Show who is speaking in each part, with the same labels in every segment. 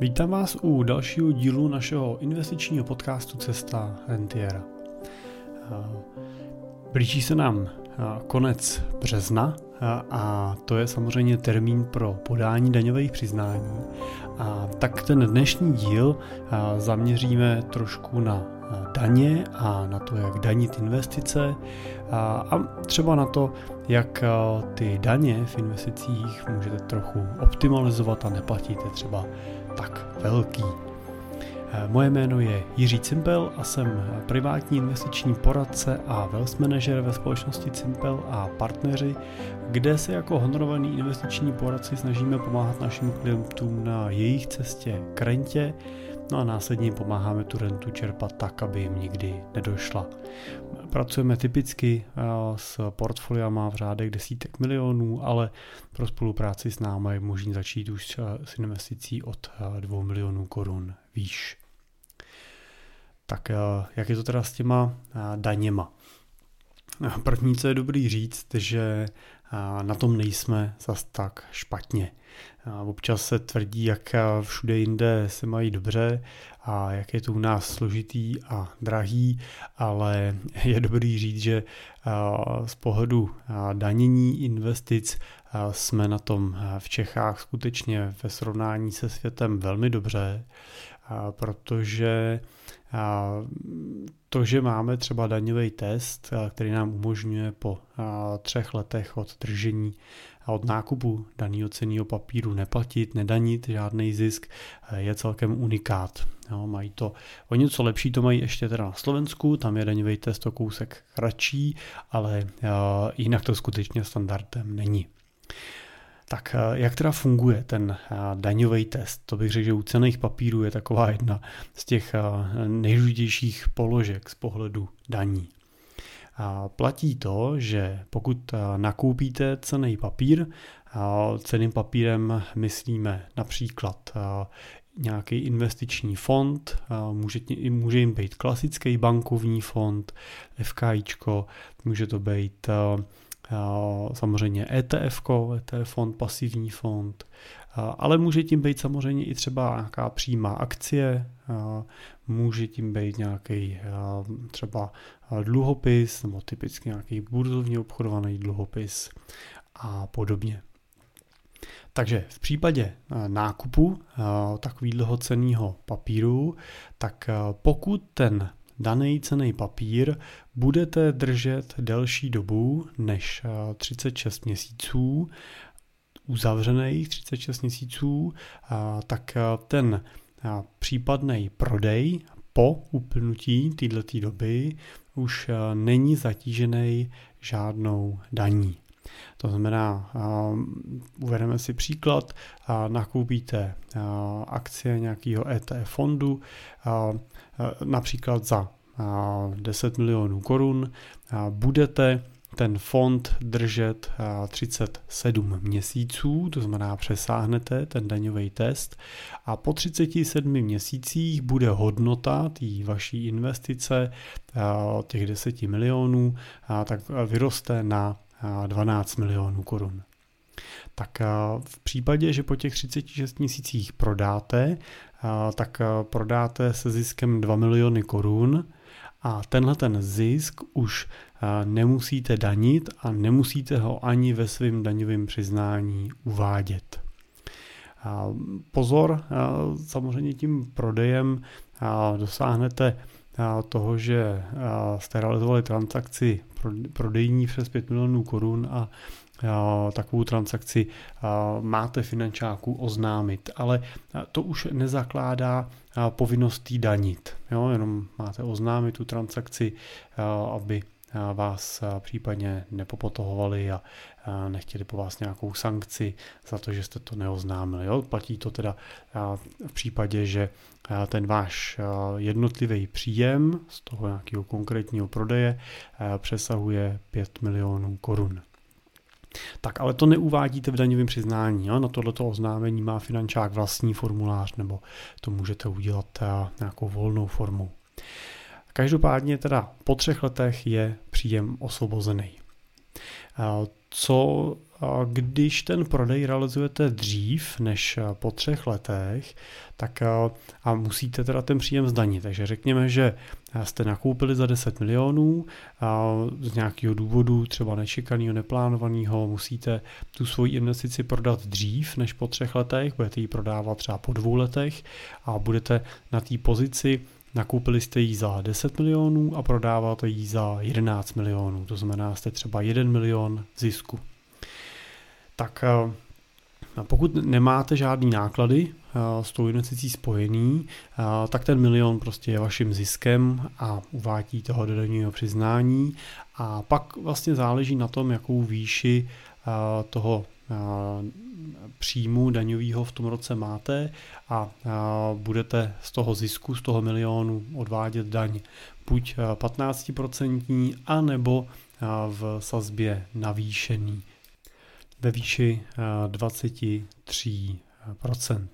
Speaker 1: Vítám vás u dalšího dílu našeho investičního podcastu Cesta Rentiera. Blíží se nám konec března a to je samozřejmě termín pro podání daňových přiznání. A tak ten dnešní díl zaměříme trošku na daně a na to, jak danit investice a třeba na to, jak ty daně v investicích můžete trochu optimalizovat a neplatíte třeba tak velký. Eh, moje jméno je Jiří Cimpel a jsem privátní investiční poradce a wealth manager ve společnosti Cimpel a partneři, kde se jako honorovaný investiční poradci snažíme pomáhat našim klientům na jejich cestě k rentě, no a následně pomáháme tu rentu čerpat tak, aby jim nikdy nedošla. Pracujeme typicky eh, s portfoliama v řádech desítek milionů, ale pro spolupráci s námi je možné začít už s investicí od 2 eh, milionů korun výš. Tak eh, jak je to teda s těma daněma? První, co je dobrý říct, že na tom nejsme zas tak špatně. Občas se tvrdí, jak všude jinde se mají dobře a jak je to u nás složitý a drahý, ale je dobrý říct, že z pohledu danění investic jsme na tom v Čechách skutečně ve srovnání se světem velmi dobře, protože to, že máme třeba daňový test, který nám umožňuje po třech letech od držení a od nákupu daného ceného papíru neplatit, nedanit žádný zisk, je celkem unikát. Jo, mají to o něco lepší, to mají ještě teda na Slovensku, tam je daňový test o kousek kratší, ale jinak to skutečně standardem není. Tak eh, jak teda funguje ten eh, daňový test? To bych řekl, že u cených papírů je taková jedna z těch eh, nejdůležitějších položek z pohledu daní. Platí to, že pokud nakoupíte cený papír, ceným papírem myslíme například nějaký investiční fond, může, může jim být klasický bankovní fond, FKIčko, může to být samozřejmě ETF, ETF fond, pasivní fond, ale může tím být samozřejmě i třeba nějaká přímá akcie, může tím být nějaký třeba dluhopis nebo typicky nějaký burzovně obchodovaný dluhopis a podobně. Takže v případě nákupu takového ceného papíru, tak pokud ten daný cený papír budete držet delší dobu než 36 eh, měsíců, uzavřených 36 měsíců, tak eh, ten eh, případný prodej po uplynutí této doby už není zatížený žádnou daní. To znamená, uvedeme si příklad, nakoupíte akcie nějakého ETF fondu, například za 10 milionů korun, budete ten fond držet 37 měsíců, to znamená přesáhnete ten daňový test a po 37 měsících bude hodnota té vaší investice těch 10 milionů, tak vyroste na 12 milionů korun. Tak v případě, že po těch 36 měsících prodáte, tak prodáte se ziskem 2 miliony korun a tenhle ten zisk už nemusíte danit a nemusíte ho ani ve svém daňovém přiznání uvádět. Pozor, samozřejmě tím prodejem dosáhnete toho, že jste realizovali transakci prodejní přes 5 milionů korun a takovou transakci máte finančáku oznámit, ale to už nezakládá povinnost danit. Jo? Jenom máte oznámit tu transakci, aby vás případně nepopotohovali a nechtěli po vás nějakou sankci za to, že jste to neoznámili. Jo? Platí to teda v případě, že ten váš jednotlivý příjem z toho nějakého konkrétního prodeje přesahuje 5 milionů korun. Tak ale to neuvádíte v daňovém přiznání. Jo? Na tohleto oznámení má finančák vlastní formulář nebo to můžete udělat nějakou volnou formou. Každopádně teda po třech letech je příjem osvobozený. Co když ten prodej realizujete dřív než po třech letech, tak a musíte teda ten příjem zdanit. Takže řekněme, že jste nakoupili za 10 milionů a z nějakého důvodu, třeba nečekaného, neplánovaného, musíte tu svoji investici prodat dřív než po třech letech, budete ji prodávat třeba po dvou letech a budete na té pozici Nakoupili jste ji za 10 milionů a prodáváte ji za 11 milionů, to znamená, jste třeba 1 milion zisku. Tak eh, pokud nemáte žádný náklady eh, s tou investicí spojený, eh, tak ten milion prostě je vaším ziskem a uvádí toho do daňového přiznání. A pak vlastně záleží na tom, jakou výši toho příjmu daňového v tom roce máte a budete z toho zisku, z toho milionu odvádět daň buď 15% a nebo v sazbě navýšený ve výši 23%.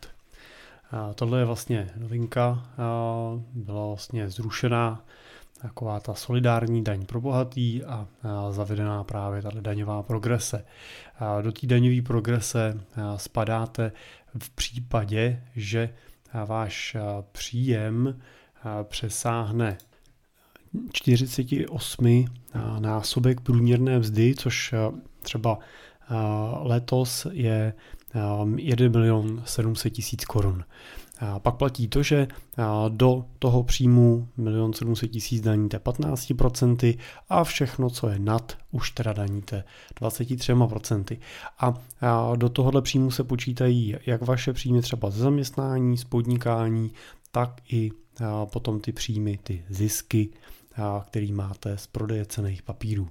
Speaker 1: Tohle je vlastně novinka, byla vlastně zrušená taková ta solidární daň pro bohatý a zavedená právě tato daňová progrese. Do té daňové progrese spadáte v případě, že váš příjem přesáhne 48 násobek průměrné mzdy, což třeba letos je 1 milion 700 tisíc korun. Pak platí to, že do toho příjmu 1 700 tisíc daníte 15% a všechno, co je nad, už teda daníte 23%. A do tohohle příjmu se počítají jak vaše příjmy třeba ze zaměstnání, z podnikání, tak i potom ty příjmy, ty zisky, který máte z prodeje cených papírů.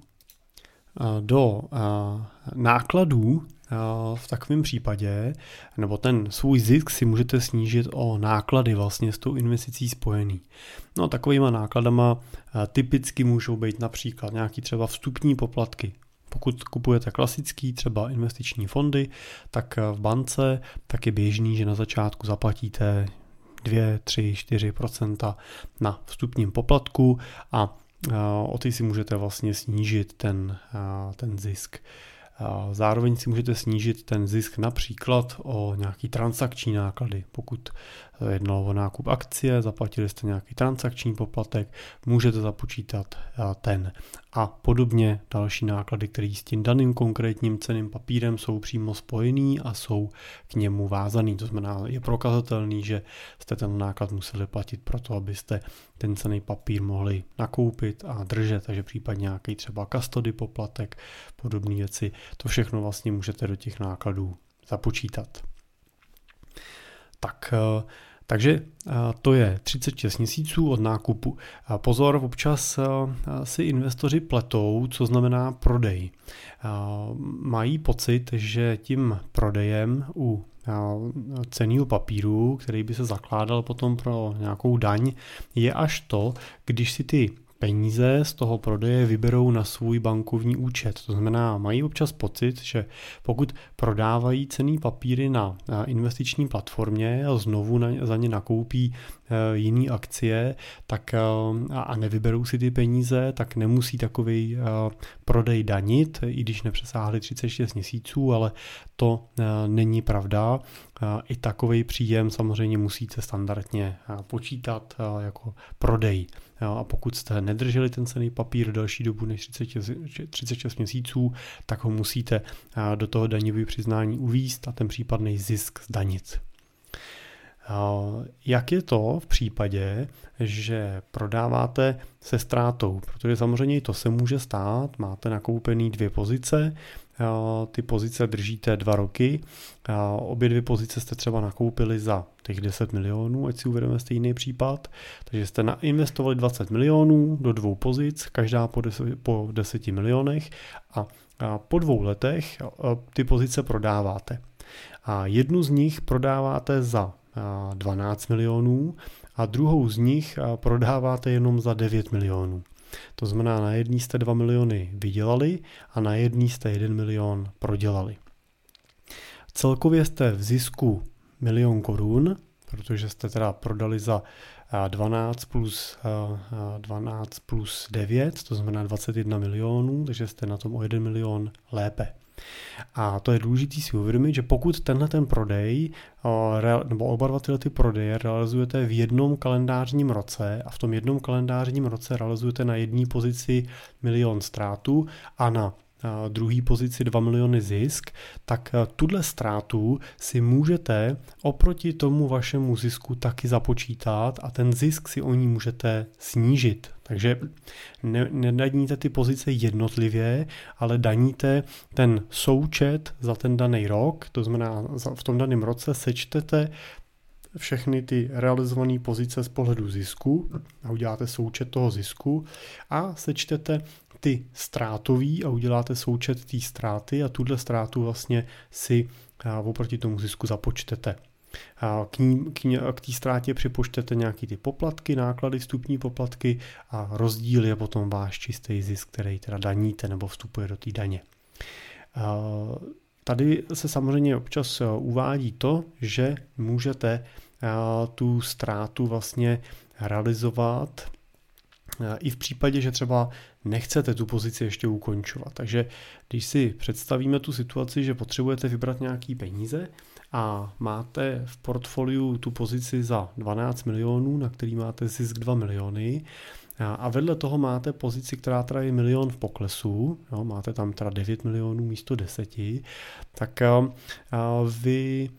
Speaker 1: Do nákladů v takovém případě, nebo ten svůj zisk si můžete snížit o náklady vlastně s tou investicí spojený. No takovýma nákladama typicky můžou být například nějaký třeba vstupní poplatky, pokud kupujete klasický třeba investiční fondy, tak v bance tak je běžný, že na začátku zaplatíte 2, 3, 4% na vstupním poplatku a o ty si můžete vlastně snížit ten, ten zisk. Zároveň si můžete snížit ten zisk například o nějaký transakční náklady. Pokud jednalo o nákup akcie, zaplatili jste nějaký transakční poplatek, můžete započítat ten. A podobně další náklady, které s tím daným konkrétním ceným papírem jsou přímo spojený a jsou k němu vázaný. To znamená, je prokazatelný, že jste ten náklad museli platit proto, abyste ten cený papír mohli nakoupit a držet, takže případně nějaký třeba custody poplatek, podobné věci. To všechno vlastně můžete do těch nákladů započítat. Tak takže to je 36 měsíců od nákupu. Pozor, občas si investoři pletou, co znamená prodej. Mají pocit, že tím prodejem u ceného papíru, který by se zakládal potom pro nějakou daň, je až to, když si ty peníze z toho prodeje vyberou na svůj bankovní účet. To znamená, mají občas pocit, že pokud prodávají cený papíry na investiční platformě a znovu na, za ně nakoupí e, jiný akcie tak, e, a nevyberou si ty peníze, tak nemusí takový e, prodej danit, i když nepřesáhli 36 měsíců, ale to není pravda. I takový příjem samozřejmě musíte standardně počítat jako prodej. A pokud jste nedrželi ten cený papír další dobu než 36 měsíců, tak ho musíte do toho daňového přiznání uvíst a ten případný zisk zdanit. Jak je to v případě, že prodáváte se ztrátou? Protože samozřejmě to se může stát, máte nakoupený dvě pozice, ty pozice držíte dva roky, obě dvě pozice jste třeba nakoupili za těch 10 milionů, ať si uvedeme stejný případ, takže jste investovali 20 milionů do dvou pozic, každá po 10, po 10 milionech a po dvou letech ty pozice prodáváte. A jednu z nich prodáváte za 12 milionů a druhou z nich prodáváte jenom za 9 milionů. To znamená, na jedný jste 2 miliony vydělali a na jedný jste 1 milion prodělali. Celkově jste v zisku milion korun, protože jste teda prodali za 12 plus, 12 plus 9, to znamená 21 milionů, takže jste na tom o 1 milion lépe. A to je důležité si uvědomit, že pokud tenhle ten prodej nebo oba dva tyhle ty prodeje realizujete v jednom kalendářním roce a v tom jednom kalendářním roce realizujete na jedné pozici milion ztrátů a na druhý pozici 2 miliony zisk, tak tuhle ztrátu si můžete oproti tomu vašemu zisku taky započítat a ten zisk si o ní můžete snížit. Takže ne, nedaníte ty pozice jednotlivě, ale daníte ten součet za ten daný rok, to znamená v tom daném roce sečtete všechny ty realizované pozice z pohledu zisku a uděláte součet toho zisku a sečtete ty ztrátový a uděláte součet té ztráty a tuhle ztrátu vlastně si oproti tomu zisku započtete. K, ní, k, ní, k té ztrátě připočtete nějaký ty poplatky, náklady, vstupní poplatky a rozdíl je potom váš čistý zisk, který teda daníte nebo vstupuje do té daně. Tady se samozřejmě občas uvádí to, že můžete tu ztrátu vlastně realizovat i v případě, že třeba nechcete tu pozici ještě ukončovat. Takže když si představíme tu situaci, že potřebujete vybrat nějaký peníze a máte v portfoliu tu pozici za 12 milionů, na který máte zisk 2 miliony, a vedle toho máte pozici, která teda je milion v poklesu, jo, máte tam teda 9 milionů místo 10, tak vy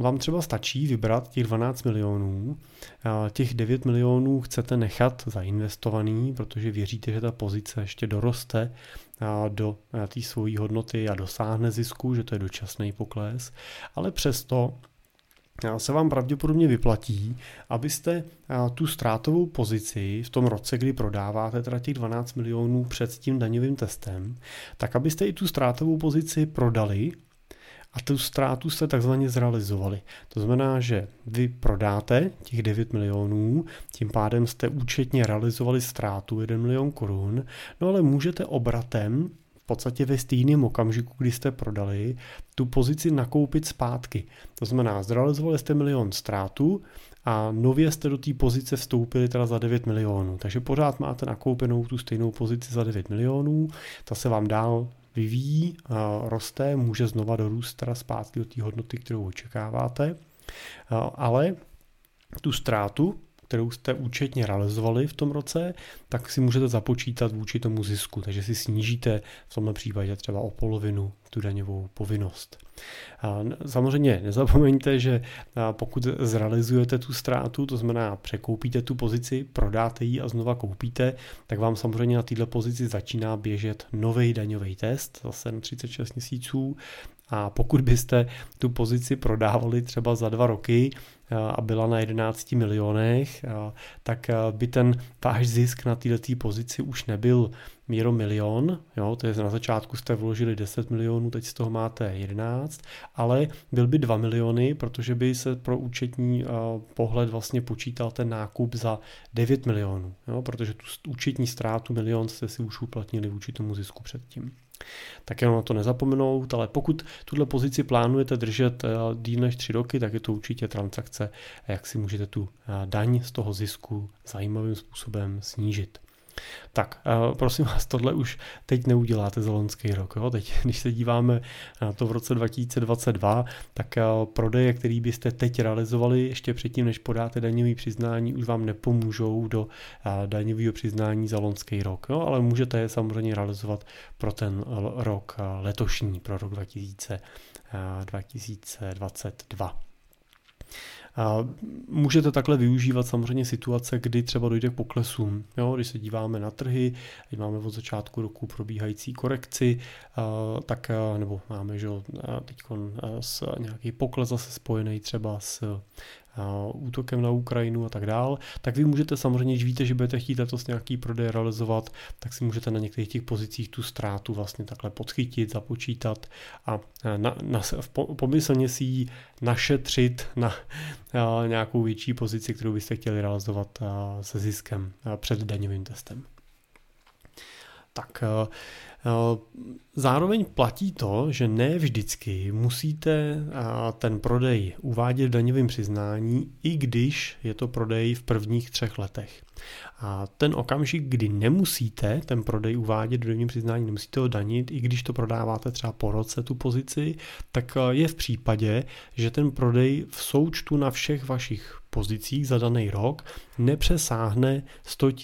Speaker 1: vám třeba stačí vybrat těch 12 milionů, těch 9 milionů chcete nechat zainvestovaný, protože věříte, že ta pozice ještě doroste do té svojí hodnoty a dosáhne zisku, že to je dočasný pokles, ale přesto se vám pravděpodobně vyplatí, abyste tu ztrátovou pozici v tom roce, kdy prodáváte teda těch 12 milionů před tím daňovým testem, tak abyste i tu ztrátovou pozici prodali a tu ztrátu jste takzvaně zrealizovali. To znamená, že vy prodáte těch 9 milionů, tím pádem jste účetně realizovali ztrátu 1 milion korun, no ale můžete obratem v podstatě ve stejném okamžiku, kdy jste prodali, tu pozici nakoupit zpátky. To znamená, zrealizovali jste milion ztrátu a nově jste do té pozice vstoupili teda za 9 milionů. Takže pořád máte nakoupenou tu stejnou pozici za 9 milionů, ta se vám dál vyvíjí, roste, může znova dorůst teda zpátky do té hodnoty, kterou očekáváte, ale tu ztrátu, kterou jste účetně realizovali v tom roce, tak si můžete započítat vůči tomu zisku, takže si snížíte v tomhle případě třeba o polovinu tu daňovou povinnost. Samozřejmě nezapomeňte, že pokud zrealizujete tu ztrátu, to znamená překoupíte tu pozici, prodáte ji a znova koupíte, tak vám samozřejmě na této pozici začíná běžet nový daňový test, zase na 36 měsíců a pokud byste tu pozici prodávali třeba za dva roky a byla na 11 milionech, tak by ten váš zisk na této pozici už nebyl míro milion, jo, to je na začátku jste vložili 10 milionů, teď z toho máte 11, ale byl by 2 miliony, protože by se pro účetní pohled vlastně počítal ten nákup za 9 milionů, jo, protože tu účetní ztrátu milion jste si už uplatnili vůči tomu zisku předtím. Tak jenom na to nezapomenout, ale pokud tuhle pozici plánujete držet díl než 3 roky, tak je to určitě transakce, jak si můžete tu daň z toho zisku zajímavým způsobem snížit. Tak, eh, prosím vás, tohle už teď neuděláte za loňský rok. Jo? Teď, když se díváme na to v roce 2022, tak eh, prodeje, který byste teď realizovali ještě předtím, než podáte daňový přiznání, už vám nepomůžou do eh, daňového přiznání za loňský rok. Jo? Ale můžete je samozřejmě realizovat pro ten rok letošní, pro rok 2000, 2022. Můžete takhle využívat samozřejmě situace, kdy třeba dojde k poklesům. Jo, když se díváme na trhy, když máme od začátku roku probíhající korekci, tak nebo máme že teď nějaký pokles zase spojený třeba s útokem na Ukrajinu a tak dál, tak vy můžete samozřejmě, když víte, že budete chtít letos nějaký prodej realizovat, tak si můžete na některých těch pozicích tu ztrátu vlastně takhle podchytit, započítat a na, na, pomyslně si ji našetřit na nějakou větší pozici, kterou byste chtěli realizovat se ziskem před daňovým testem. Tak Zároveň platí to, že ne vždycky musíte ten prodej uvádět v daňovém přiznání, i když je to prodej v prvních třech letech. A ten okamžik, kdy nemusíte ten prodej uvádět v daňovém přiznání, nemusíte ho danit, i když to prodáváte třeba po roce tu pozici, tak je v případě, že ten prodej v součtu na všech vašich pozicích za daný rok nepřesáhne 100 000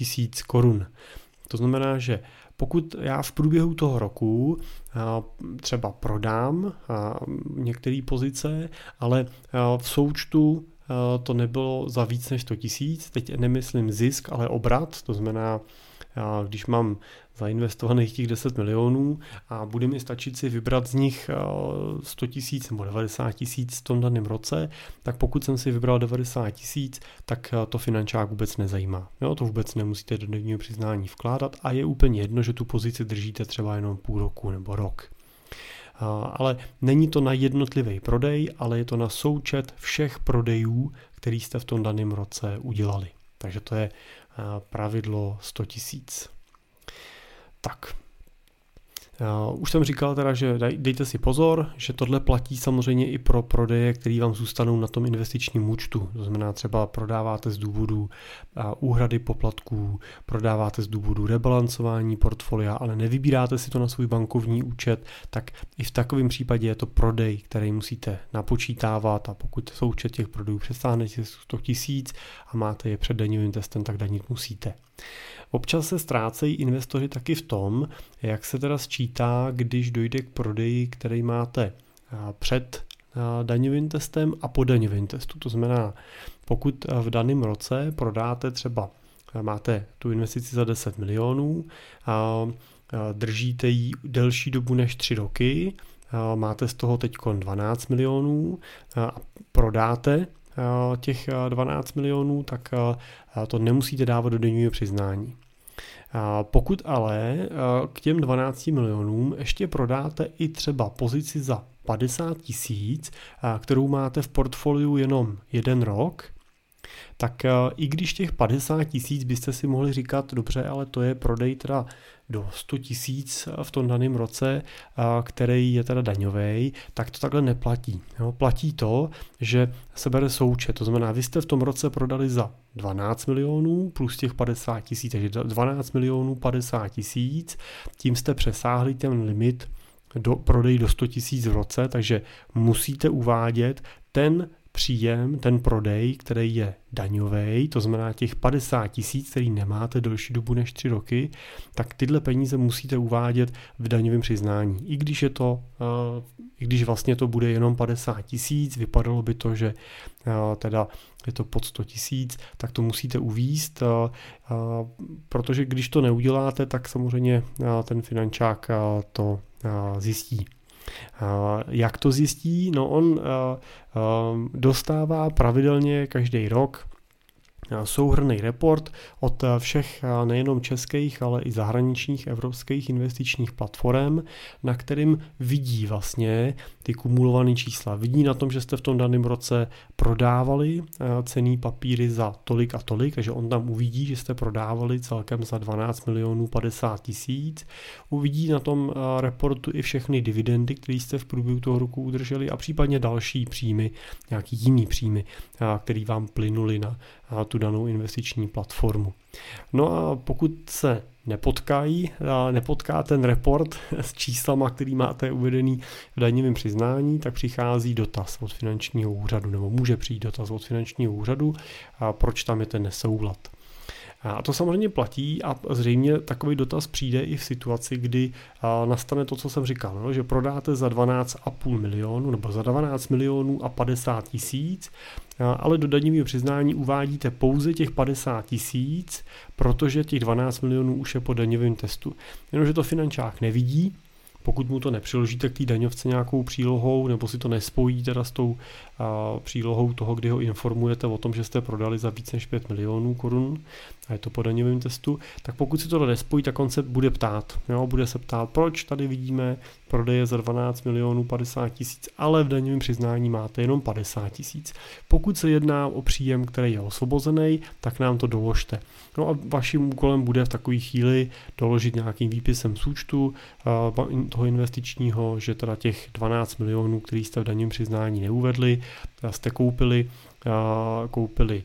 Speaker 1: korun. To znamená, že pokud já v průběhu toho roku třeba prodám některé pozice, ale v součtu to nebylo za víc než 100 tisíc, teď nemyslím zisk, ale obrat, to znamená, když mám zainvestovaných těch 10 milionů a bude mi stačit si vybrat z nich 100 tisíc nebo 90 tisíc v tom daném roce, tak pokud jsem si vybral 90 tisíc, tak to finančák vůbec nezajímá. Jo, to vůbec nemusíte do denního přiznání vkládat a je úplně jedno, že tu pozici držíte třeba jenom půl roku nebo rok. Ale není to na jednotlivý prodej, ale je to na součet všech prodejů, který jste v tom daném roce udělali. Takže to je pravidlo 100 tisíc. Tak, už jsem říkal teda, že dejte si pozor, že tohle platí samozřejmě i pro prodeje, které vám zůstanou na tom investičním účtu. To znamená třeba prodáváte z důvodu uh, úhrady poplatků, prodáváte z důvodu rebalancování portfolia, ale nevybíráte si to na svůj bankovní účet, tak i v takovém případě je to prodej, který musíte napočítávat a pokud součet těch prodejů přesáhne 100 tisíc a máte je před daňovým testem, tak danit musíte. Občas se ztrácejí investoři taky v tom, jak se teda sčítá, když dojde k prodeji, který máte před daňovým testem a po daňovým testu. To znamená, pokud v daném roce prodáte třeba, máte tu investici za 10 milionů, a držíte ji delší dobu než 3 roky, máte z toho teď 12 milionů a prodáte těch 12 milionů, tak to nemusíte dávat do denního přiznání. Pokud ale k těm 12 milionům ještě prodáte i třeba pozici za 50 tisíc, kterou máte v portfoliu jenom jeden rok, tak i když těch 50 tisíc byste si mohli říkat, dobře, ale to je prodej teda do 100 tisíc v tom daném roce, který je teda daňový, tak to takhle neplatí. Jo? Platí to, že se bere součet, to znamená, vy jste v tom roce prodali za 12 milionů plus těch 50 tisíc, takže 12 milionů 50 tisíc, tím jste přesáhli ten limit do prodej do 100 tisíc v roce, takže musíte uvádět ten příjem, ten prodej, který je daňový, to znamená těch 50 tisíc, který nemáte delší dobu než 3 roky, tak tyhle peníze musíte uvádět v daňovém přiznání. I když je to, eh, i když vlastně to bude jenom 50 tisíc, vypadalo by to, že eh, teda je to pod 100 tisíc, tak to musíte uvíst, eh, protože když to neuděláte, tak samozřejmě ten finančák to zjistí. Jak to zjistí? No on dostává pravidelně každý rok souhrný report od všech nejenom českých, ale i zahraničních evropských investičních platform, na kterým vidí vlastně ty kumulované čísla. Vidí na tom, že jste v tom daném roce prodávali cený papíry za tolik a tolik, takže on tam uvidí, že jste prodávali celkem za 12 milionů 50 tisíc. Uvidí na tom reportu i všechny dividendy, které jste v průběhu toho roku udrželi a případně další příjmy, nějaký jiný příjmy, který vám plynuli na tu danou investiční platformu. No a pokud se nepotkají, nepotká ten report s číslama, který máte uvedený v daňovém přiznání, tak přichází dotaz od finančního úřadu, nebo může přijít dotaz od finančního úřadu, a proč tam je ten nesoulad. A to samozřejmě platí a zřejmě takový dotaz přijde i v situaci, kdy nastane to, co jsem říkal, no, že prodáte za 12,5 milionů nebo za 12 milionů a 50 tisíc, ale do daňového přiznání uvádíte pouze těch 50 tisíc, protože těch 12 milionů už je po daňovém testu. Jenomže to finančák nevidí, pokud mu to nepřiložíte k té daňovce nějakou přílohou, nebo si to nespojí teda s tou a, přílohou toho, kdy ho informujete o tom, že jste prodali za víc než 5 milionů korun a je to po daňovém testu, tak pokud si to nespojí, tak on se bude ptát. Jo? Bude se ptát, proč tady vidíme, prodeje za 12 milionů 50 tisíc, ale v daňovém přiznání máte jenom 50 tisíc. Pokud se jedná o příjem, který je osvobozený, tak nám to doložte. No a vaším úkolem bude v takové chvíli doložit nějakým výpisem z účtu toho investičního, že teda těch 12 milionů, který jste v daňovém přiznání neuvedli, jste koupili, koupili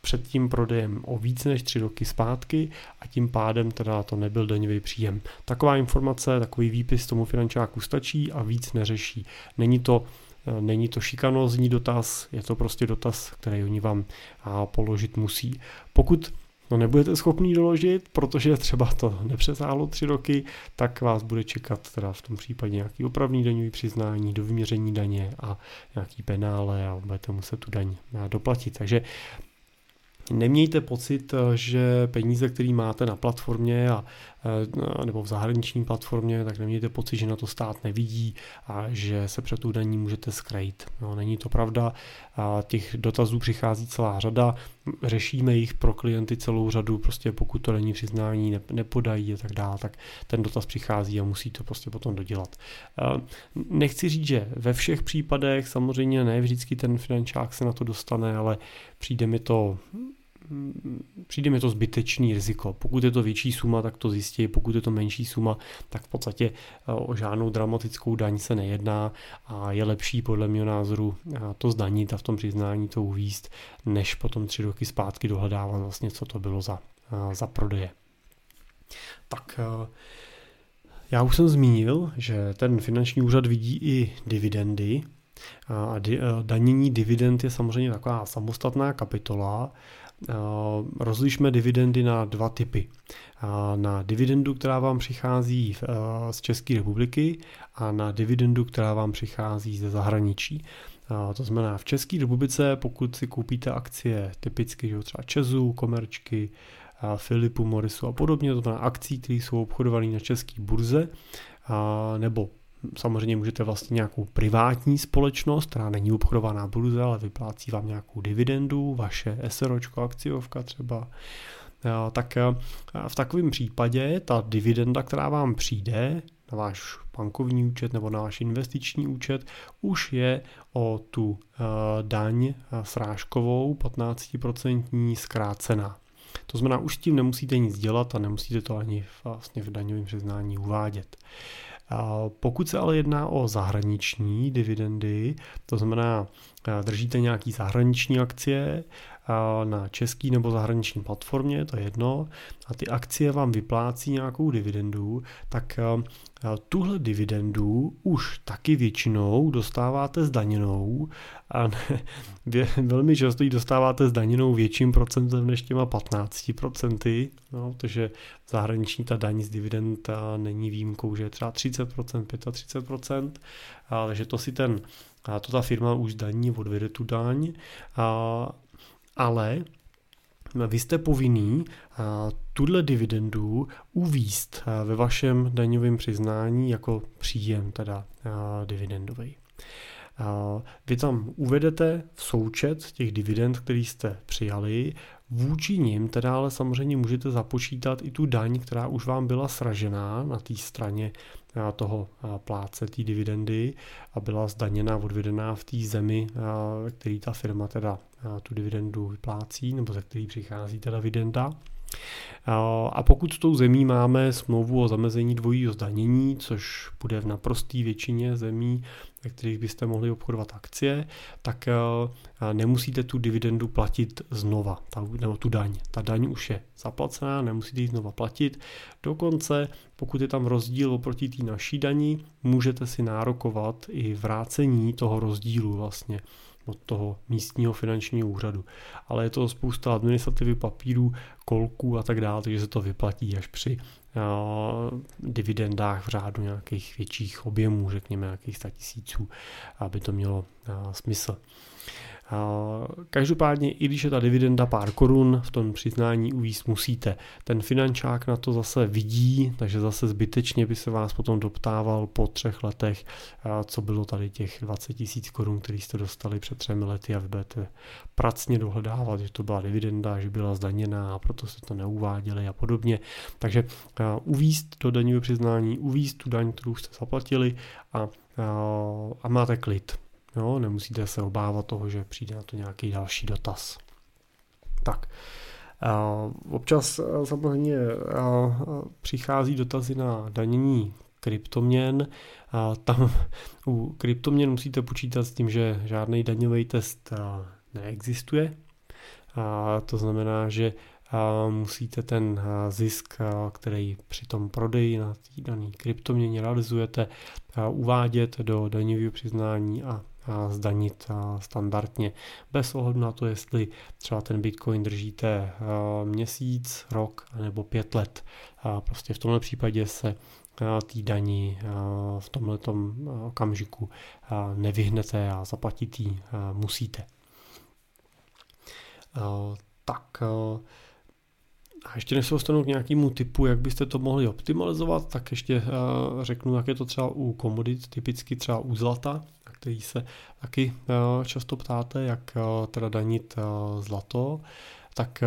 Speaker 1: před tím prodejem o víc než tři roky zpátky a tím pádem teda to nebyl daňový příjem. Taková informace, takový výpis tomu finančáku stačí a víc neřeší. Není to Není to šikanózní dotaz, je to prostě dotaz, který oni vám položit musí. Pokud no nebudete schopný doložit, protože třeba to nepřesáhlo tři roky, tak vás bude čekat teda v tom případě nějaký opravný daňový přiznání, do vyměření daně a nějaký penále a budete muset tu daň doplatit. Takže Nemějte pocit, že peníze, které máte na platformě a, nebo v zahraniční platformě, tak nemějte pocit, že na to stát nevidí a že se před tu daní můžete skrejt. No, není to pravda. A těch dotazů přichází celá řada. Řešíme jich pro klienty celou řadu. Prostě pokud to není přiznání, nepodají a tak dále, tak ten dotaz přichází a musí to prostě potom dodělat. Nechci říct, že ve všech případech, samozřejmě ne vždycky ten finančák se na to dostane, ale přijde mi to přijde mi to zbytečný riziko. Pokud je to větší suma, tak to zjistí, pokud je to menší suma, tak v podstatě eh, o žádnou dramatickou daň se nejedná a je lepší podle mého názoru eh, to zdanit a v tom přiznání to uvíst, než potom tři roky zpátky dohledávat vlastně, co to bylo za, eh, za prodeje. Tak já už jsem zmínil, že ten finanční úřad vidí i dividendy, a danění dividend je samozřejmě taková samostatná kapitola, rozlišme dividendy na dva typy. Na dividendu, která vám přichází z České republiky a na dividendu, která vám přichází ze zahraničí. To znamená, v České republice, pokud si koupíte akcie typicky že třeba Česu, Komerčky, Filipu, Morisu a podobně, to znamená akcí, které jsou obchodované na české burze, nebo Samozřejmě můžete vlastně nějakou privátní společnost, která není obchodovaná burze, ale vyplácí vám nějakou dividendu, vaše SROčko, akciovka třeba, tak v takovém případě ta dividenda, která vám přijde na váš bankovní účet nebo na váš investiční účet, už je o tu daň srážkovou 15% zkrácená. To znamená, už s tím nemusíte nic dělat a nemusíte to ani vlastně v daňovém přiznání uvádět. Pokud se ale jedná o zahraniční dividendy, to znamená, držíte nějaký zahraniční akcie na český nebo zahraniční platformě, to je jedno, a ty akcie vám vyplácí nějakou dividendu, tak tuhle dividendu už taky většinou dostáváte zdaněnou a ne, velmi často ji dostáváte zdaněnou větším procentem než těma 15%, no, protože zahraniční ta daň z dividend není výjimkou, že je třeba 30%, 35%, a, takže to si ten, a to ta firma už zdaní, odvede tu daň, a, ale vy jste povinný tuhle dividendu uvíst ve vašem daňovém přiznání jako příjem teda dividendový. Vy tam uvedete v součet těch dividend, který jste přijali, vůči nim teda ale samozřejmě můžete započítat i tu daň, která už vám byla sražená na té straně toho pláce té dividendy a byla zdaněna, odvedená v té zemi, který ta firma teda tu dividendu vyplácí, nebo ze který přichází ta dividenda. A pokud s tou zemí máme smlouvu o zamezení dvojího zdanění, což bude v naprosté většině zemí, ve kterých byste mohli obchodovat akcie, tak nemusíte tu dividendu platit znova, nebo tu daň. Ta daň už je zaplacená, nemusíte ji znova platit. Dokonce, pokud je tam rozdíl oproti té naší daní, můžete si nárokovat i vrácení toho rozdílu vlastně od toho místního finančního úřadu. Ale je to spousta administrativy, papírů, kolků a tak dále, takže se to vyplatí až při dividendách v řádu nějakých větších objemů, řekněme nějakých 100 tisíců, aby to mělo uh, smysl. Každopádně, i když je ta dividenda pár korun, v tom přiznání uvíct musíte. Ten finančák na to zase vidí, takže zase zbytečně by se vás potom doptával po třech letech, co bylo tady těch 20 tisíc korun, který jste dostali před třemi lety a vy budete pracně dohledávat, že to byla dividenda, že byla zdaněná a proto se to neuváděli a podobně. Takže uvízt do daňového přiznání, uvízt tu daň, kterou jste zaplatili a, a máte klid. Jo, nemusíte se obávat toho, že přijde na to nějaký další dotaz. Tak, občas samozřejmě přichází dotazy na danění kryptoměn. Tam u kryptoměn musíte počítat s tím, že žádný daňový test neexistuje. A to znamená, že musíte ten zisk, který při tom prodeji na té dané kryptoměně realizujete, uvádět do daňového přiznání a zdanit standardně, bez ohledu na to, jestli třeba ten Bitcoin držíte měsíc, rok nebo pět let. Prostě v tomhle případě se té daní v tomhle okamžiku nevyhnete a zaplatit ji musíte. Tak a ještě než se dostanu k nějakému typu, jak byste to mohli optimalizovat, tak ještě řeknu, jak je to třeba u komodit, typicky třeba u zlata, který se taky často ptáte, jak teda danit zlato. Tak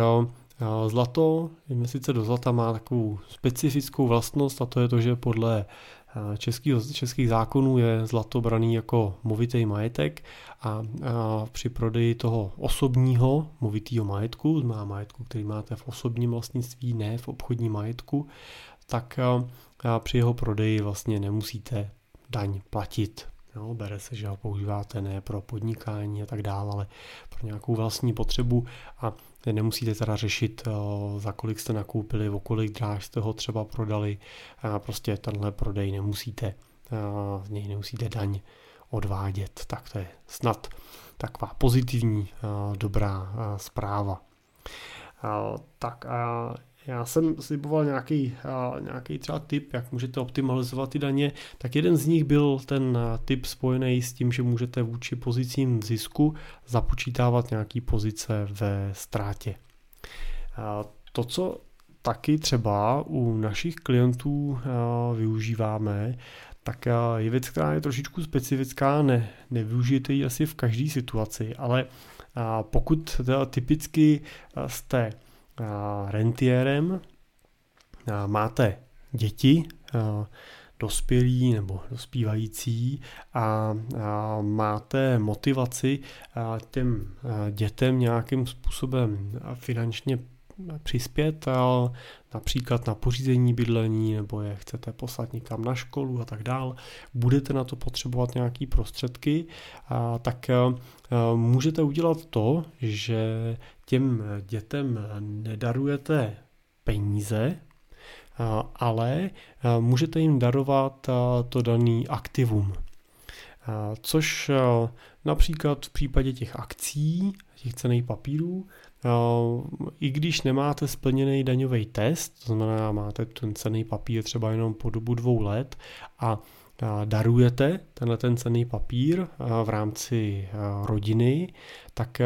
Speaker 1: zlato, investice do zlata má takovou specifickou vlastnost a to je to, že podle českých, českých zákonů je zlato braný jako movitý majetek a, při prodeji toho osobního movitého majetku, má majetku, který máte v osobním vlastnictví, ne v obchodním majetku, tak a při jeho prodeji vlastně nemusíte daň platit. Jo, bere se, že ho používáte ne pro podnikání a tak dále, ale pro nějakou vlastní potřebu a nemusíte teda řešit, eh, za kolik jste nakoupili, o kolik dráž jste ho třeba prodali. Prostě tenhle prodej nemusíte, eh, z něj nemusíte daň odvádět. Tak to je snad taková pozitivní, eh, dobrá zpráva. Tak a já jsem sliboval nějaký, nějaký třeba tip, jak můžete optimalizovat ty daně, tak jeden z nich byl ten tip spojený s tím, že můžete vůči pozicím zisku započítávat nějaký pozice ve ztrátě. To, co taky třeba u našich klientů využíváme, tak je věc, která je trošičku specifická, ne, nevyužijete ji asi v každé situaci, ale pokud typicky jste rentierem, máte děti, dospělí nebo dospívající a, máte motivaci těm dětem nějakým způsobem finančně přispět například na pořízení bydlení nebo je chcete poslat někam na školu a tak dál, budete na to potřebovat nějaký prostředky, a tak můžete udělat to, že těm dětem nedarujete peníze, ale můžete jim darovat to daný aktivum. Což například v případě těch akcí, těch cených papírů, i když nemáte splněný daňový test, to znamená, máte ten cený papír třeba jenom po dobu dvou let a darujete tenhle ten cený papír v rámci rodiny, tak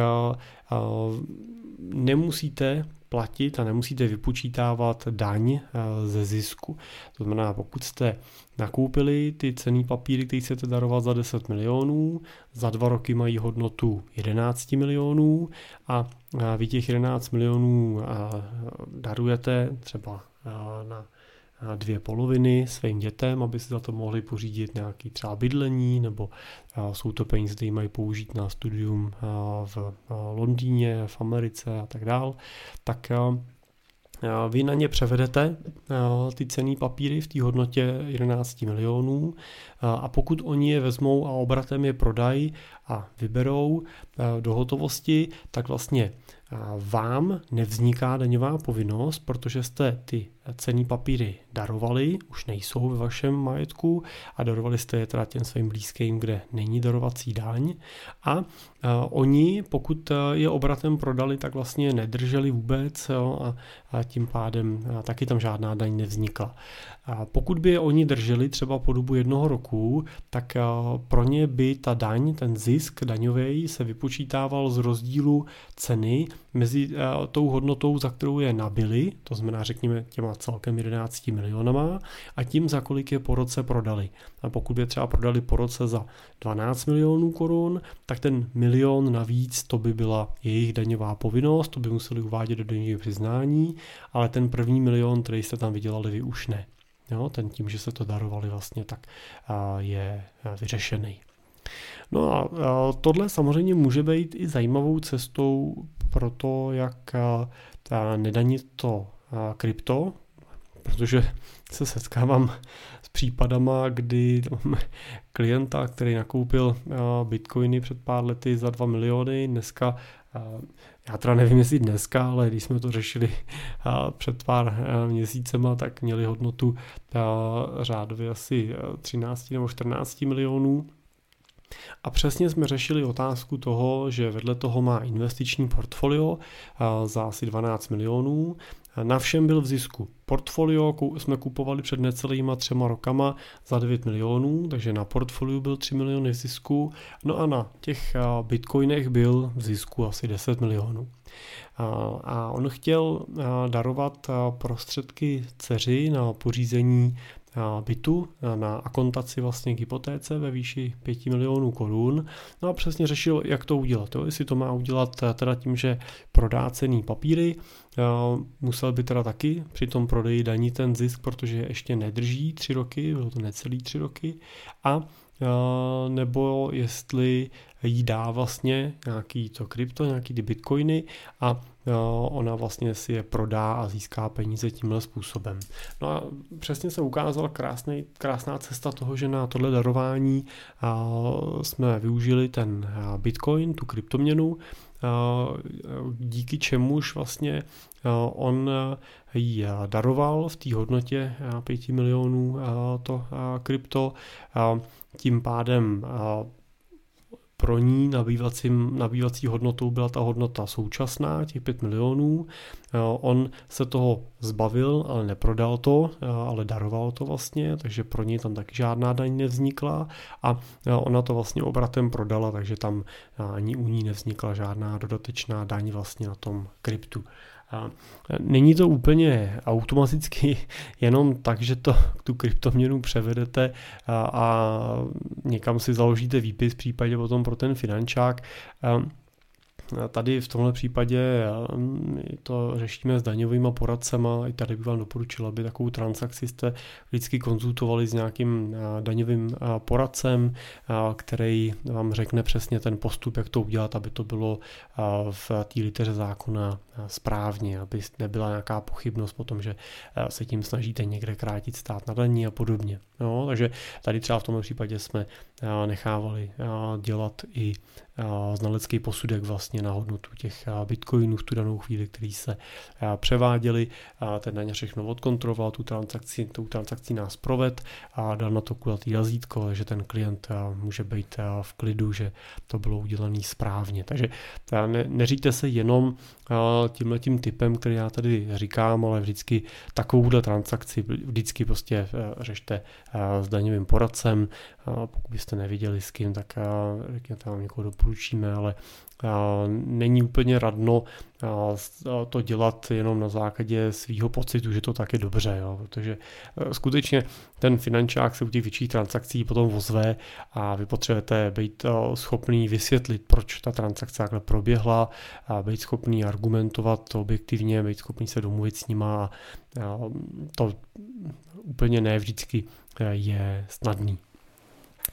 Speaker 1: nemusíte platit a nemusíte vypočítávat daň ze zisku. To znamená, pokud jste nakoupili ty cený papíry, které chcete darovat za 10 milionů, za dva roky mají hodnotu 11 milionů a vy těch 11 milionů darujete třeba na dvě poloviny svým dětem, aby si za to mohli pořídit nějaký třeba bydlení, nebo jsou to peníze, které mají použít na studium v Londýně, v Americe a tak dál, tak vy na ně převedete ty cený papíry v té hodnotě 11 milionů a pokud oni je vezmou a obratem je prodají a vyberou do hotovosti, tak vlastně vám nevzniká daňová povinnost, protože jste ty cený papíry darovali, už nejsou ve vašem majetku a darovali jste je teda těm svým blízkým, kde není darovací daň a oni, pokud je obratem prodali, tak vlastně nedrželi vůbec jo, a, a tím pádem taky tam žádná daň nevznikla. A pokud by je oni drželi třeba po dobu jednoho roku, tak pro ně by ta daň, ten zisk, daňový se vypočítával z rozdílu ceny mezi tou hodnotou, za kterou je nabili, to znamená řekněme těma celkem 11 milionama, a tím, za kolik je po roce prodali. A pokud je třeba prodali po roce za 12 milionů korun, tak ten milion navíc to by byla jejich daňová povinnost, to by museli uvádět do daňového přiznání, ale ten první milion, který jste tam vydělali, vy už ne. Jo, ten tím, že se to darovali vlastně, tak je vyřešený. No a tohle samozřejmě může být i zajímavou cestou pro to, jak nedanit to krypto, protože se setkávám s případama, kdy klienta, který nakoupil bitcoiny před pár lety za 2 miliony, dneska já teda nevím, jestli dneska, ale když jsme to řešili před pár měsícema, tak měli hodnotu řádově asi 13 nebo 14 milionů. A přesně jsme řešili otázku toho, že vedle toho má investiční portfolio za asi 12 milionů na všem byl v zisku. Portfolio jsme kupovali před necelýma třema rokama za 9 milionů, takže na portfoliu byl 3 miliony v zisku, no a na těch bitcoinech byl v zisku asi 10 milionů. A on chtěl darovat prostředky dceři na pořízení bytu na akontaci vlastně k hypotéce ve výši 5 milionů korun. No a přesně řešil, jak to udělat. Jo? Jestli to má udělat teda tím, že prodá cený papíry, musel by teda taky při tom prodeji daní ten zisk, protože ještě nedrží tři roky, bylo to necelý tři roky, a nebo jestli jí dá vlastně nějaký to krypto, nějaký ty bitcoiny a ona vlastně si je prodá a získá peníze tímhle způsobem. No a přesně se ukázala krásný, krásná cesta toho, že na tohle darování jsme využili ten bitcoin, tu kryptoměnu, díky čemuž vlastně on ji daroval v té hodnotě 5 milionů to krypto, tím pádem pro ní nabývacím, nabývací hodnotou byla ta hodnota současná, těch 5 milionů. Eh, on se toho zbavil, ale neprodal to, eh, ale daroval to vlastně, takže pro ní tam taky žádná daň nevznikla a eh, ona to vlastně obratem prodala, takže tam ani u ní nevznikla žádná dodatečná daň vlastně na tom kryptu. Není to úplně automaticky jenom tak, že to, tu kryptoměnu převedete a, a někam si založíte výpis v případě potom pro ten finančák. Tady v tomhle případě to řešíme s daňovými poradcema. I tady bych vám doporučil, aby takovou transakci jste vždycky konzultovali s nějakým daňovým poradcem, který vám řekne přesně ten postup, jak to udělat, aby to bylo v té liteře zákona správně, aby nebyla nějaká pochybnost po tom, že se tím snažíte někde krátit stát na daní a podobně. No, takže tady třeba v tomhle případě jsme nechávali dělat i znalecký posudek vlastně na hodnotu těch bitcoinů v tu danou chvíli, který se převáděli. Ten daň všechno odkontroloval, tu transakci, tu transakci nás proved a dal na to kulatý razítko, že ten klient může být v klidu, že to bylo udělané správně. Takže ne, neříte se jenom tímhle tím typem, který já tady říkám, ale vždycky takovouhle transakci vždycky prostě řešte s daňovým poradcem. Pokud byste neviděli s kým, tak řekněte vám někoho doporučíme, ale není úplně radno to dělat jenom na základě svého pocitu, že to tak je dobře, jo? protože e, skutečně ten finančák se u těch větších transakcí potom ozve a vy potřebujete být e, schopný vysvětlit, proč ta transakce takhle proběhla, a být schopný argumentovat to objektivně, být schopný se domluvit s nima a to úplně ne vždycky e, je snadný.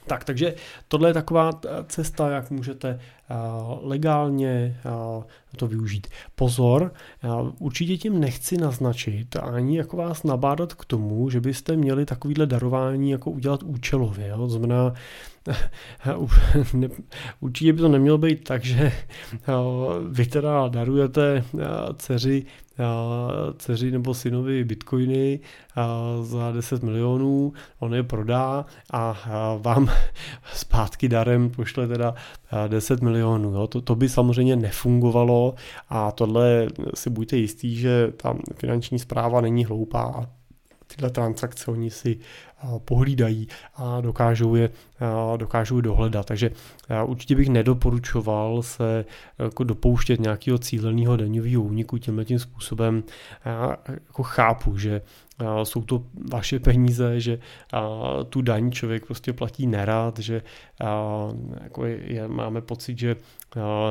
Speaker 1: Tak, takže tohle je taková cesta, jak můžete legálně to využít. Pozor, určitě tím nechci naznačit ani jako vás nabádat k tomu, že byste měli takovýhle darování jako udělat účelově. Jo? To znamená, určitě by to nemělo být tak, že vy teda darujete dceři dceři nebo synovi bitcoiny za 10 milionů, on je prodá a vám zpátky darem pošle teda 10 milionů. To, to by samozřejmě nefungovalo a tohle si buďte jistý, že ta finanční zpráva není hloupá tyhle transakce oni si pohlídají a dokážou je, dokážou je dohledat. Takže určitě bych nedoporučoval se jako dopouštět nějakého cíleného daňového úniku tímhle tím způsobem. Já jako chápu, že jsou to vaše peníze, že tu daň člověk prostě platí nerad, že jako je, máme pocit, že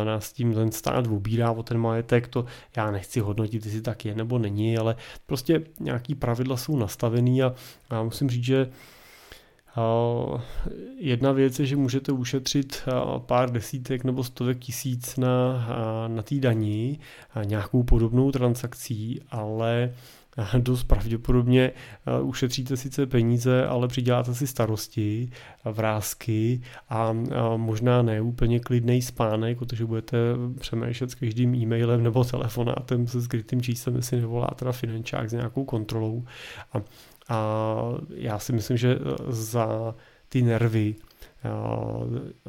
Speaker 1: nás tím ten stát obírá o ten majetek, to já nechci hodnotit, jestli tak je nebo není, ale prostě nějaký pravidla jsou nastavený a, a musím říct, že Jedna věc je, že můžete ušetřit pár desítek nebo stovek tisíc na, na té dani nějakou podobnou transakcí, ale dost pravděpodobně ušetříte sice peníze, ale přiděláte si starosti, vrázky a možná ne úplně klidný spánek, protože budete přemýšlet s každým e-mailem nebo telefonátem se skrytým číslem, jestli nevolá teda finančák s nějakou kontrolou. A, a já si myslím, že za ty nervy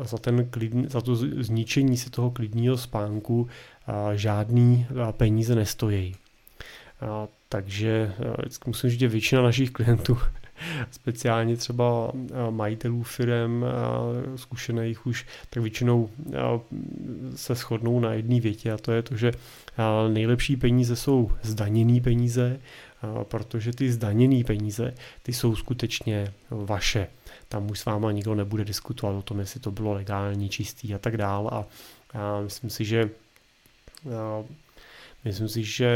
Speaker 1: za, ten klidn, za to zničení si toho klidního spánku žádný peníze nestojí. Takže vždycky musím říct, že většina našich klientů, speciálně třeba majitelů firm zkušených už, tak většinou se shodnou na jedné větě a to je to, že nejlepší peníze jsou zdaněné peníze, protože ty zdaněné peníze, ty jsou skutečně vaše. Tam už s váma nikdo nebude diskutovat o tom, jestli to bylo legální, čistý a tak dál a myslím si, že Myslím si, že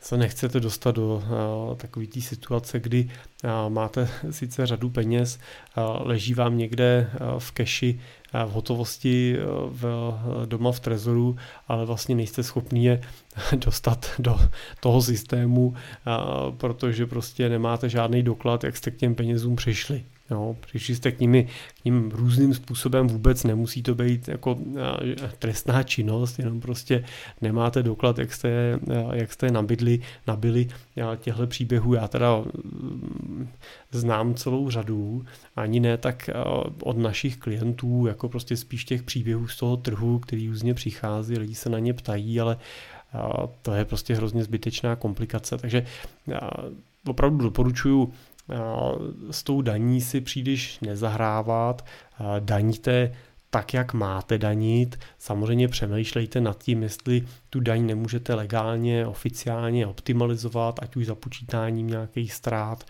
Speaker 1: se nechcete dostat do uh, takové té situace, kdy uh, máte sice řadu peněz, uh, leží vám někde v keši, v hotovosti v, doma v trezoru, ale vlastně nejste schopni je dostat do toho systému, protože prostě nemáte žádný doklad, jak jste k těm penězům přišli. Jo, přišli jste k, nimi, k ním různým způsobem, vůbec nemusí to být jako trestná činnost, jenom prostě nemáte doklad, jak jste, jak jste nabydli, nabili těchto příběhů. Já teda mm, znám celou řadu, ani ne tak od našich klientů, jako prostě spíš těch příběhů z toho trhu, který různě přichází, lidi se na ně ptají, ale to je prostě hrozně zbytečná komplikace, takže opravdu doporučuji s tou daní si příliš nezahrávat, daníte tak, jak máte danit. Samozřejmě přemýšlejte nad tím, jestli tu daň nemůžete legálně, oficiálně optimalizovat, ať už za počítáním nějakých ztrát,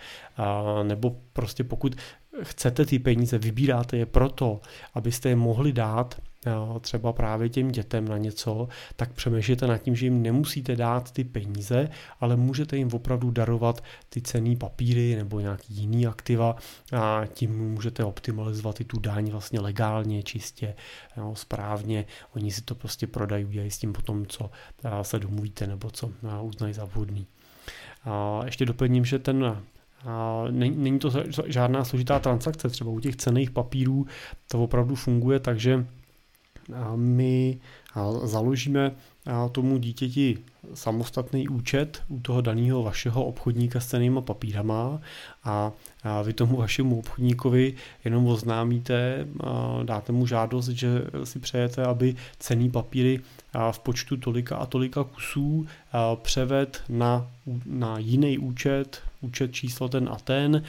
Speaker 1: nebo prostě pokud chcete ty peníze, vybíráte je proto, abyste je mohli dát třeba právě těm dětem na něco, tak přemýšlejte nad tím, že jim nemusíte dát ty peníze, ale můžete jim opravdu darovat ty cený papíry nebo nějaký jiný aktiva a tím můžete optimalizovat i tu daň vlastně legálně, čistě, jo, správně. Oni si to prostě prodají, udělají s tím potom, co se domluvíte nebo co uznají za vhodný. A ještě doplním, že ten není to žádná složitá transakce, třeba u těch cených papírů to opravdu funguje, takže my založíme tomu dítěti samostatný účet u toho daného vašeho obchodníka s cenýma papírama. A vy tomu vašemu obchodníkovi jenom oznámíte, dáte mu žádost, že si přejete, aby cený papíry v počtu tolika a tolika kusů převed na, na jiný účet, účet číslo ten a ten.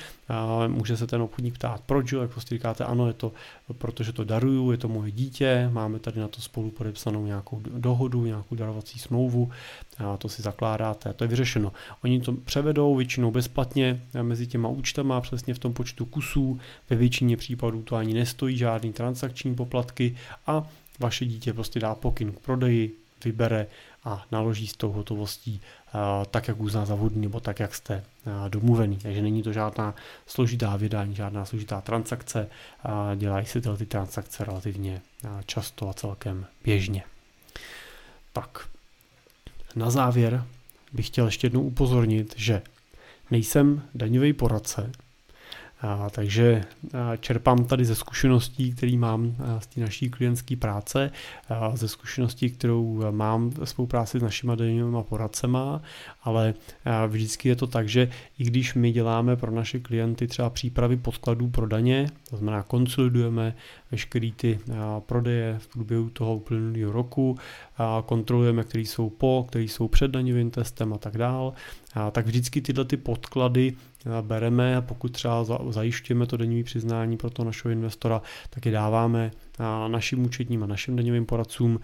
Speaker 1: Může se ten obchodník ptát, proč, jak prostě říkáte, ano, je to, protože to daruju, je to moje dítě, máme tady na to spolu podepsanou nějakou dohodu, nějakou darovací smlouvu, a to si zakládáte a to je vyřešeno. Oni to převedou většinou bezplatně mezi těma účtama, přesně v tom počtu kusů, ve většině případů to ani nestojí žádný transakční poplatky a vaše dítě prostě dá pokyn k prodeji, vybere a naloží s tou hotovostí tak, jak uzná za vhodný, nebo tak, jak jste domluvený. Takže není to žádná složitá vydání, žádná složitá transakce. Dělají se tyhle ty transakce relativně často a celkem běžně. Tak, na závěr bych chtěl ještě jednou upozornit, že nejsem daňový poradce, a, takže a, čerpám tady ze zkušeností, které mám z té naší klientské práce, a, ze zkušeností, kterou mám ve spolupráci s našimi daňovými poradcema, ale vždycky je to tak, že i když my děláme pro naše klienty třeba přípravy podkladů pro daně, to znamená konsolidujeme veškeré ty prodeje v průběhu toho uplynulého roku, a, kontrolujeme, které jsou po, které jsou před daňovým testem a tak dál, tak vždycky tyhle ty podklady bereme a pokud třeba zajišťujeme to daňové přiznání pro to našeho investora, tak je dáváme našim účetním a našim daňovým poradcům,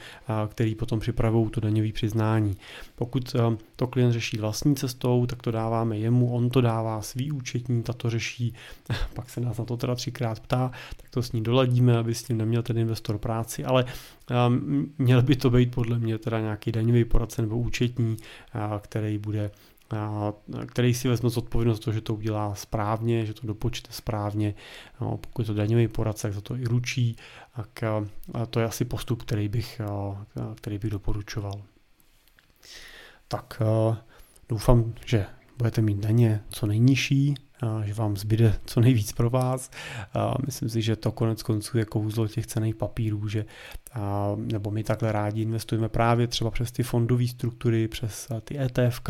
Speaker 1: který potom připravují to daňové přiznání. Pokud to klient řeší vlastní cestou, tak to dáváme jemu, on to dává svý účetní, ta to řeší, pak se nás na to teda třikrát ptá, tak to s ní doladíme, aby s tím neměl ten investor práci, ale měl by to být podle mě teda nějaký daňový poradce nebo účetní, který bude který si vezme zodpovědnost to, že to udělá správně, že to dopočte správně. No, pokud je to daňový poradce, tak za to i ručí. Tak to je asi postup, který bych, který bych doporučoval. Tak doufám, že budete mít daně co nejnižší, že vám zbyde co nejvíc pro vás. Myslím si, že to konec konců je kouzlo těch cených papírů, že nebo my takhle rádi investujeme právě třeba přes ty fondové struktury, přes ty ETF,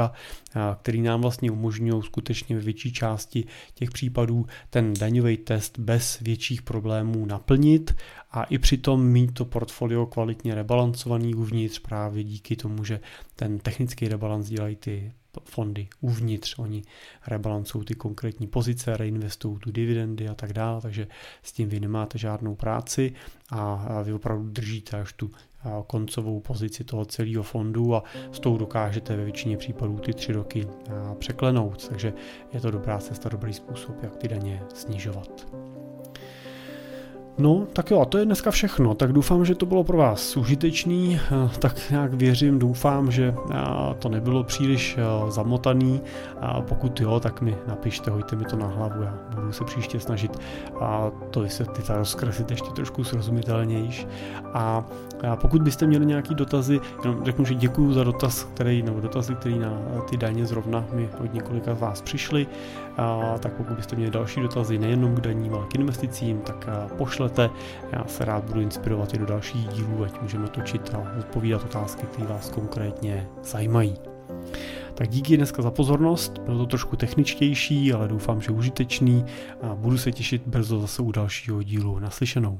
Speaker 1: který nám vlastně umožňují skutečně ve větší části těch případů ten daňový test bez větších problémů naplnit a i přitom mít to portfolio kvalitně rebalancovaný uvnitř právě díky tomu, že ten technický rebalans dělají ty fondy uvnitř, oni rebalancují ty konkrétní pozice, reinvestují tu dividendy a tak dále, takže s tím vy nemáte žádnou práci a vy opravdu držíte až tu koncovou pozici toho celého fondu a s tou dokážete ve většině případů ty tři roky překlenout, takže je to dobrá cesta, dobrý způsob, jak ty daně snižovat. No, tak jo, a to je dneska všechno. Tak doufám, že to bylo pro vás užitečný. Eh, tak nějak věřím, doufám, že eh, to nebylo příliš eh, zamotaný. A pokud jo, tak mi napište, hojte mi to na hlavu. Já budu se příště snažit a to vysvětlit a rozkreslit ještě trošku srozumitelnější. A pokud byste měli nějaký dotazy, jenom řeknu, že děkuji za dotaz, který, nebo dotazy, který na ty daně zrovna mi od několika z vás přišly. A, tak pokud byste měli další dotazy nejenom k daním, ale k investicím, tak pošlete. Já se rád budu inspirovat i do dalších dílů, ať můžeme točit a odpovídat otázky, které vás konkrétně zajímají. Tak díky dneska za pozornost, bylo to trošku techničtější, ale doufám, že užitečný a budu se těšit brzo zase u dalšího dílu. Naslyšenou.